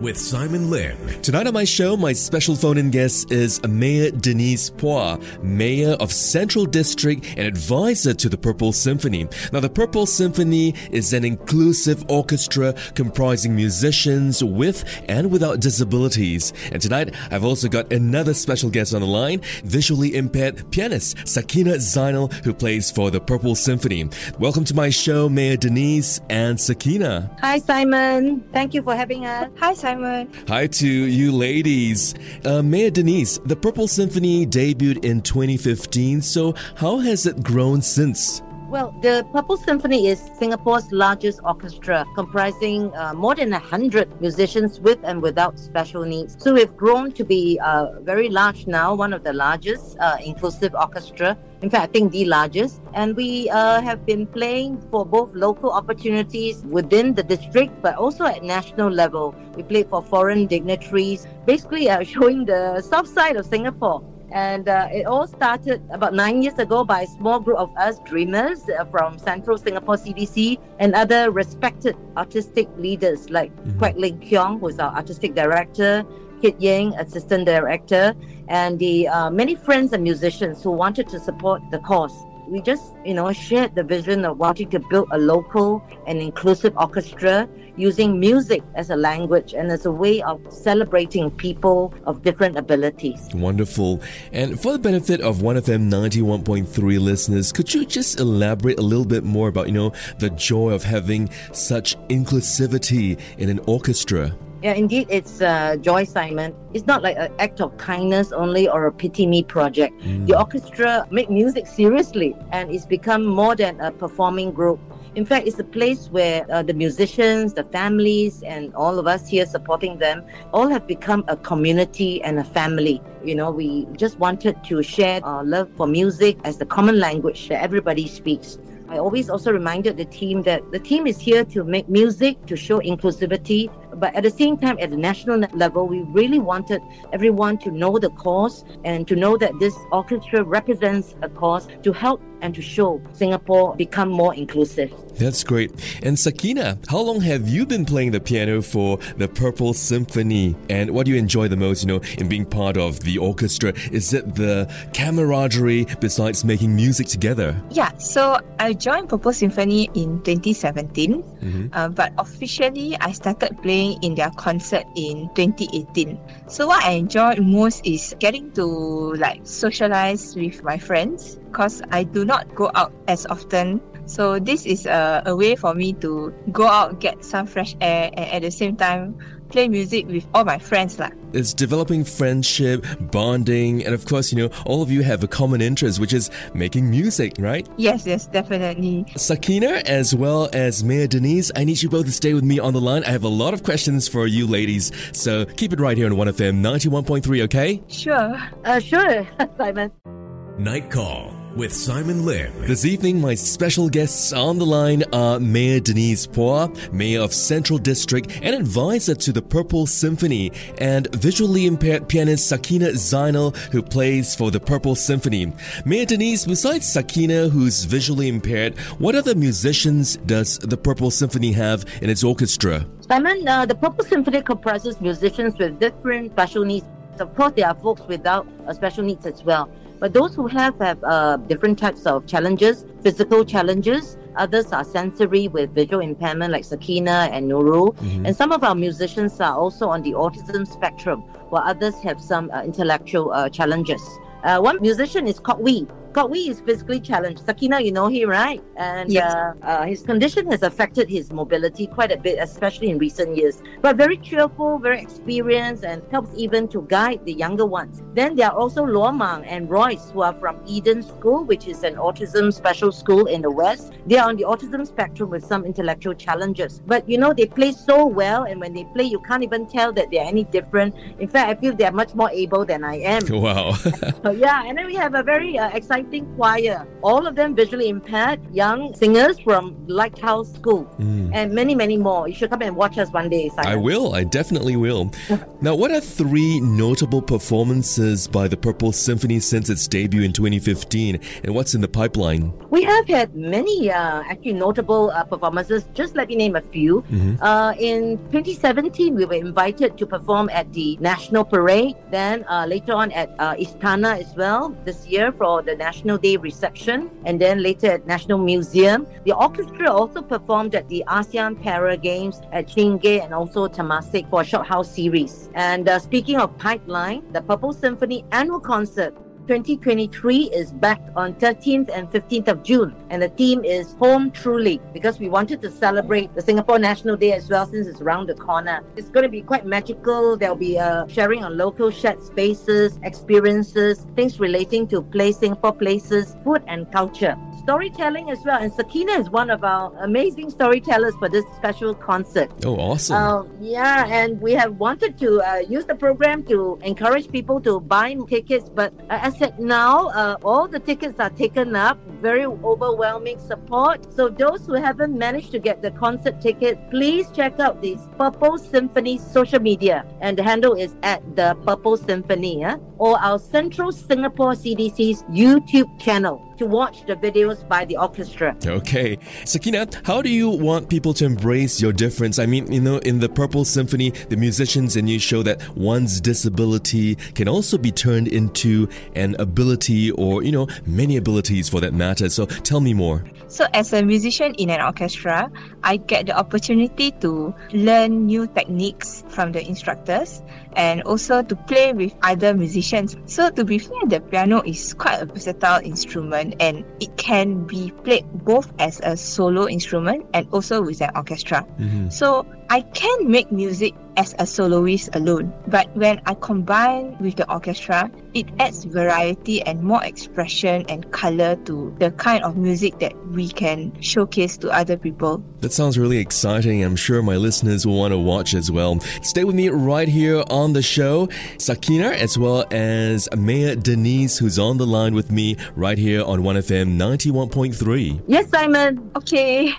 with Simon Lim. Tonight on my show, my special phone in guest is Mayor Denise Phua, Mayor of Central District and advisor to the Purple Symphony. Now, the Purple Symphony is an inclusive orchestra comprising musicians with and without disabilities. And tonight, I've also got another special guest on the line, visually impaired pianist Sakinah Zainal, who plays for the Purple Symphony. Welcome to my show, Mayor Denise and Sakinah. Hi, Simon. Thank you for having us. Hi, Simon. Hi to you ladies. Uh, Denise, the Purple Symphony debuted in 2015, so how has it grown since? Well, the Purple Symphony is Singapore's largest orchestra, comprising uh, more than 100 musicians with and without special needs. So we've grown to be uh, very large now, one of the largest uh, inclusive orchestra. In fact, I think the largest. And we uh, have been playing for both local opportunities within the district, but also at national level. We played for foreign dignitaries, basically uh, showing the south side of Singapore. And uh, it all started about nine years ago by a small group of us dreamers uh, from Central Singapore CDC and other respected artistic leaders like mm-hmm. Kwek Ling Kiong, who is our artistic director, Kit Yang, assistant director, and the uh, many friends and musicians who wanted to support the cause we just, you know, shared the vision of wanting to build a local and inclusive orchestra using music as a language and as a way of celebrating people of different abilities. Wonderful. And for the benefit of 1FM 91.3 listeners, could you just elaborate a little bit more about, you know, the joy of having such inclusivity in an orchestra? Yeah, indeed, it's uh, Joy Simon. It's not like an act of kindness only or a pity me project. Mm. The orchestra make music seriously, and it's become more than a performing group. In fact, it's a place where uh, the musicians, the families, and all of us here supporting them all have become a community and a family. You know, we just wanted to share our love for music as the common language that everybody speaks. I always also reminded the team that the team is here to make music, to show inclusivity, but at the same time, at the national level, we really wanted everyone to know the cause and to know that this orchestra represents a cause to help and to show Singapore become more inclusive. That's great. And Sakinah, how long have you been playing the piano for the Purple Symphony? And what do you enjoy the most, you know, in being part of the orchestra? Is it the camaraderie besides making music together? Yeah, so I joined Purple Symphony in 2017, mm-hmm. uh, but officially I started playing in their concert in 2018. So what I enjoy most is getting to like socialize with my friends because I do not go out as often. So this is a, a way for me to go out, get some fresh air, and at the same time play music with all my friends. Lah. It's developing friendship, bonding, and of course, you know, all of you have a common interest, which is making music, right? Yes, yes, definitely. Sakinah, as well as Mayor Denise, I need you both to stay with me on the line. I have a lot of questions for you ladies, so keep it right here on 1FM 91.3, okay? Sure. Uh, sure, Simon. Night Call with Simon Lim. This evening, my special guests on the line are Mayor Denise Phua, Mayor of Central District and advisor to the Purple Symphony, and visually impaired pianist Sakinah Zainal, who plays for the Purple Symphony. Mayor Denise, besides Sakinah, who's visually impaired, what other musicians does the Purple Symphony have in its orchestra? Simon, uh, the Purple Symphony comprises musicians with different special needs. Of course, there are folks without uh, special needs as well. But those who have have uh, different types of challenges, physical challenges. Others are sensory with visual impairment, like Sakinah and Nuru. Mm-hmm. And some of our musicians are also on the autism spectrum, while others have some uh, intellectual uh, challenges. Uh, one musician is Kok Wee. Is physically challenged. Sakinah, you know him, right? And yes. uh, uh, his condition has affected his mobility quite a bit, especially in recent years. But very cheerful, very experienced, and helps even to guide the younger ones. Then there are also Luomang and Royce, who are from Eden School, which is an autism special school in the West. They are on the autism spectrum with some intellectual challenges. But you know, they play so well, and when they play, you can't even tell that they're any different. In fact, I feel they're much more able than I am. Wow. yeah, and then we have a very uh, exciting fighting choir, all of them visually impaired, young singers from Lighthouse School, mm. and many, many more. You should come and watch us one day, Simon. I will. I definitely will. now, what are three notable performances by the Purple Symphony since its debut in 2015, and what's in the pipeline? We have had many uh, actually notable uh, performances. Just let me name a few. Mm-hmm. Uh, in 2017, we were invited to perform at the National Parade. Then uh, later on at uh, Istana as well this year for the National Day reception, and then later at National Museum. The orchestra also performed at the ASEAN Para Games at Chingay and also Temasek for a Shophouse series. And uh, speaking of pipeline, the Purple Symphony annual concert 2023 is back on 13th and 15th of June, and the theme is Home Truly because we wanted to celebrate the Singapore National Day as well since it's around the corner. It's going to be quite magical. There'll be a uh, sharing on local shared spaces, experiences, things relating to place Singapore places, food, and culture storytelling as well. And Sakinah is one of our amazing storytellers for this special concert. Oh, awesome. Uh, yeah, and we have wanted to uh, use the program to encourage people to buy tickets. But uh, as said now, uh, all the tickets are taken up. Very overwhelming support. So those who haven't managed to get the concert ticket, please check out the Purple Symphony social media. And the handle is at the Purple Symphony, yeah? or our Central Singapore CDC's YouTube channel to watch the videos by the orchestra. Okay. Sakinah, how do you want people to embrace your difference? I mean, you know, in the Purple Symphony, the musicians and you show that one's disability can also be turned into an ability or, you know, many abilities for that matter. So tell me more. So, as a musician in an orchestra, I get the opportunity to learn new techniques from the instructors and also to play with other musicians. So, to be fair, the piano is quite a versatile instrument and it can be played both as a solo instrument and also with an orchestra. Mm-hmm. So, I can make music as a soloist alone, but when I combine with the orchestra, it adds variety and more expression and color to the kind of music that we can showcase to other people. That sounds really exciting. I'm sure my listeners will want to watch as well. Stay with me right here on the show. Sakinah, as well as Mayor Denise, who's on the line with me right here on 1FM 91.3. Yes, Simon. Okay.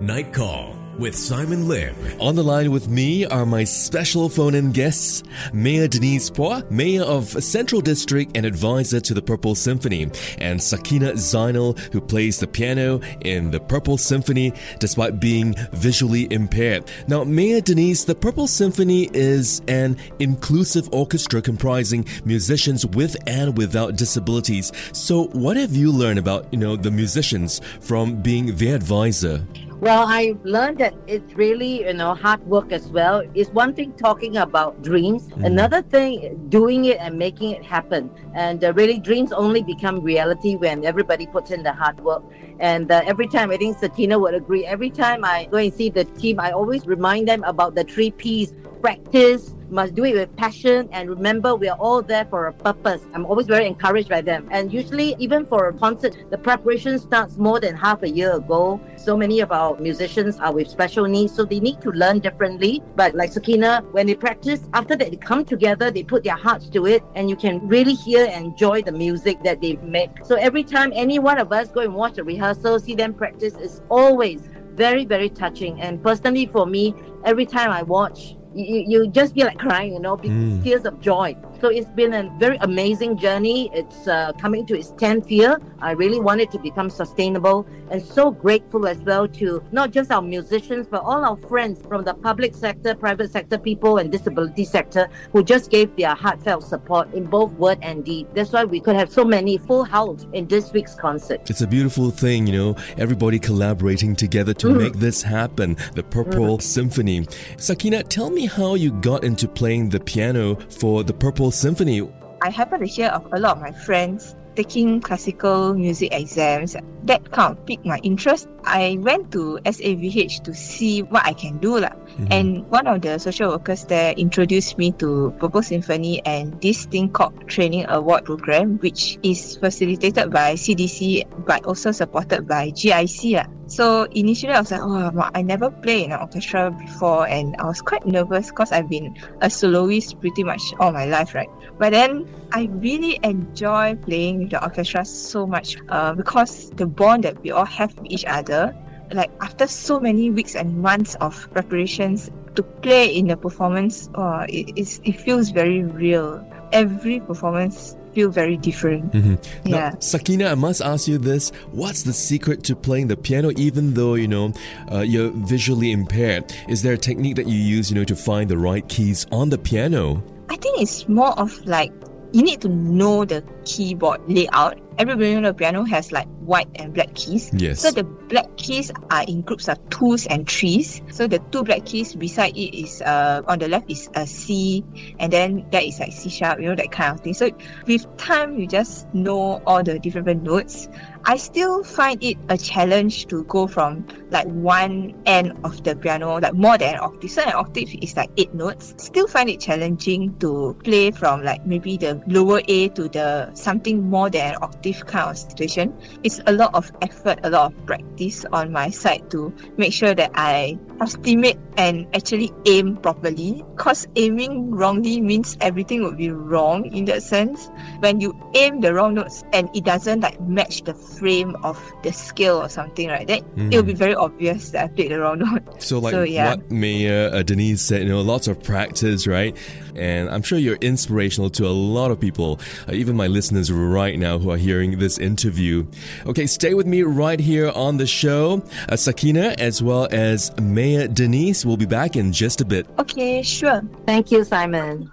Night Call with Simon Lim. On the line with me are my special phone in guests, Mayor Denise Phua, Mayor of Central District and advisor to the Purple Symphony, and Sakinah Zainal, who plays the piano in the Purple Symphony despite being visually impaired. Now, Mayor Denise, the Purple Symphony is an inclusive orchestra comprising musicians with and without disabilities. So, what have you learned about, you know, the musicians from being their advisor? Well, I learned that it's really, you know, hard work as well. It's one thing talking about dreams, mm. another thing doing it and making it happen. And uh, really, dreams only become reality when everybody puts in the hard work. And uh, every time, I think Sakinah would agree, every time I go and see the team, I always remind them about the three P's practice, must do it with passion and remember we are all there for a purpose. I'm always very encouraged by them. And usually even for a concert, the preparation starts more than half a year ago. So many of our musicians are with special needs, so they need to learn differently. But like Sakinah, when they practice, after that they come together, they put their hearts to it, and you can really hear and enjoy the music that they make. So every time any one of us go and watch a rehearsal, see them practice, is always very, very touching. And personally for me, every time I watch you, you just feel like crying, you know, mm. tears of joy. So it's been a very amazing journey. It's uh, coming to its 10th year. I really want it to become sustainable and so grateful as well to not just our musicians, but all our friends from the public sector, private sector people, and disability sector who just gave their heartfelt support in both word and deed. That's why we could have so many full house in this week's concert. It's a beautiful thing, you know, everybody collaborating together to mm. make this happen. The Purple mm. Symphony. Sakinah, tell me how you got into playing the piano for the Purple Symphony. I happen to hear of a lot of my friends taking classical music exams. That kind of piqued my interest. I went to SAVH to see what I can do. Mm-hmm. And one of the social workers there introduced me to Purple Symphony and this thing called Training Award Program, which is facilitated by CDC but also supported by GIC. So initially I was like, oh, I never played in an orchestra before, and I was quite nervous because I've been a soloist pretty much all my life, right? But then I really enjoy playing with the orchestra so much uh, because the bond that we all have with each other. Like after so many weeks and months of preparations to play in the performance, oh, it, it feels very real. Every performance feel very different. Mm-hmm. Yeah. Now, Sakinah, I must ask you this. What's the secret to playing the piano even though, you know, uh, you're visually impaired? Is there a technique that you use, you know, to find the right keys on the piano? I think it's more of like you need to know the keyboard layout. Everybody on the piano has like white and black keys. Yes. So the black keys are in groups of twos and threes. So the two black keys beside it is uh on the left is a C, and then that is like C sharp, you know that kind of thing. So with time, you just know all the different notes. I still find it a challenge to go from like one end of the piano, like more than an octave. So an octave is like eight notes. Still find it challenging to play from like maybe the lower A to the something more than an octave kind of situation. It's a lot of effort, a lot of practice on my side to make sure that I estimate and actually aim properly. Because aiming wrongly means everything would be wrong in that sense. When you aim the wrong notes and it doesn't like match the frame of the scale or something, right? Then mm. it will be very obvious that I played the wrong note. So, like so, yeah. what Mayor uh, Denise said, you know, lots of practice, right? And I'm sure you're inspirational to a lot of people, uh, even my listeners right now who are hearing this interview. Okay, stay with me right here on the show. Uh, Sakinah, as well as Mayor Denise, will be back in just a bit. Okay, sure. Thank you, Simon.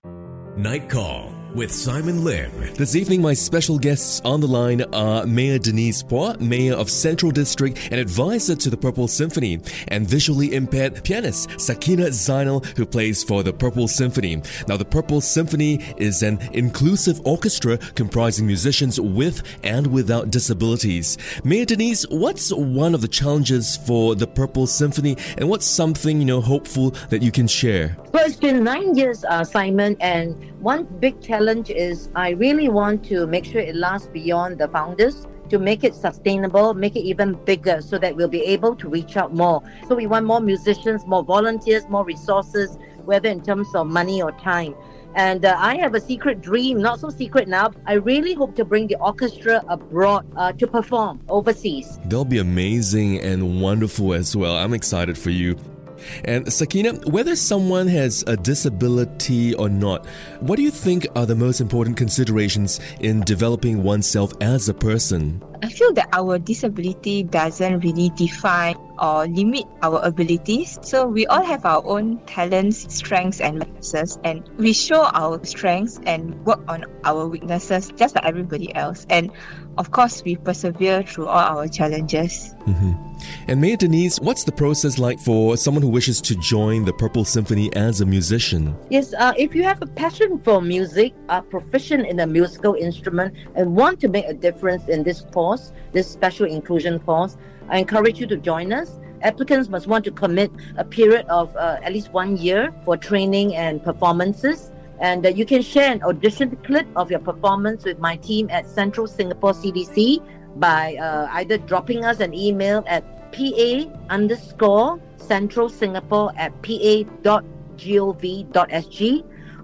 Night Call with Simon Lim. This evening, my special guests on the line are Mayor Denise Phua, Mayor of Central District and advisor to the Purple Symphony, and visually impaired pianist Sakinah Zainal, who plays for the Purple Symphony. Now, the Purple Symphony is an inclusive orchestra comprising musicians with and without disabilities. Mayor Denise, what's one of the challenges for the Purple Symphony, and what's something you know hopeful that you can share? Well, it's been nine years, uh, Simon, and one big challenge is I really want to make sure it lasts beyond the founders to make it sustainable, make it even bigger so that we'll be able to reach out more. So we want more musicians, more volunteers, more resources, whether in terms of money or time. And uh, I have a secret dream, not so secret now. I really hope to bring the orchestra abroad uh, to perform overseas. They'll be amazing and wonderful as well. I'm excited for you. And Sakinah, whether someone has a disability or not, what do you think are the most important considerations in developing oneself as a person? I feel that our disability doesn't really define or limit our abilities. So we all have our own talents, strengths, and weaknesses, and we show our strengths and work on our weaknesses just like everybody else. And of course, we persevere through all our challenges. Mm-hmm. And Mayor Denise, what's the process like for someone who wishes to join the Purple Symphony as a musician? Yes, uh, if you have a passion for music, are proficient in a musical instrument, and want to make a difference in this course, this special inclusion course, I encourage you to join us. Applicants must want to commit a period of uh, at least one year for training and performances. And uh, you can share an audition clip of your performance with my team at Central Singapore CDC by uh, either dropping us an email at pa underscore central singapore at pa.gov.sg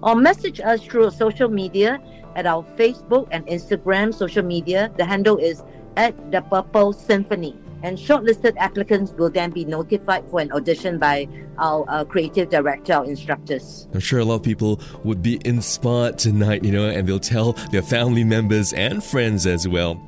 or message us through social media at our Facebook and Instagram social media. The handle is at the Purple Symphony. And shortlisted applicants will then be notified for an audition by our uh, creative director, our instructors. I'm sure a lot of people would be inspired tonight, you know, and they'll tell their family members and friends as well.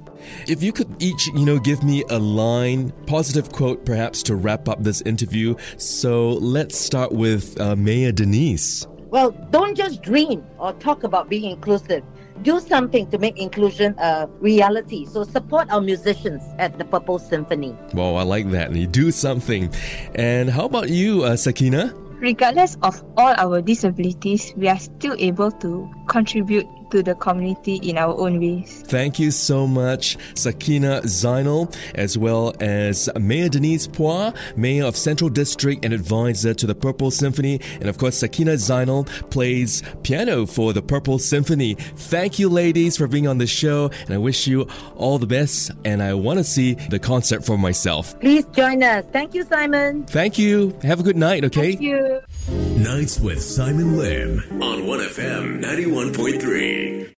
If you could each, you know, give me a line, positive quote perhaps to wrap up this interview. So let's start with uh, Mayor Denise. Well, don't just dream or talk about being inclusive. Do something to make inclusion a reality. So support our musicians at the Purple Symphony. Wow, I like that. You do something. And how about you, uh, Sakinah? regardless of all our disabilities, we are still able to contribute to the community in our own ways. Thank you so much, Sakinah Zainal, as well as Mayor Denise Phua, Mayor of Central District and advisor to the Purple Symphony. And of course, Sakinah Zainal plays piano for the Purple Symphony. Thank you, ladies, for being on the show. And I wish you all the best. And I want to see the concert for myself. Please join us. Thank you, Simon. Thank you. Have a good night, okay? Thank you. Nights with Simon Lim on 1FM 91.3.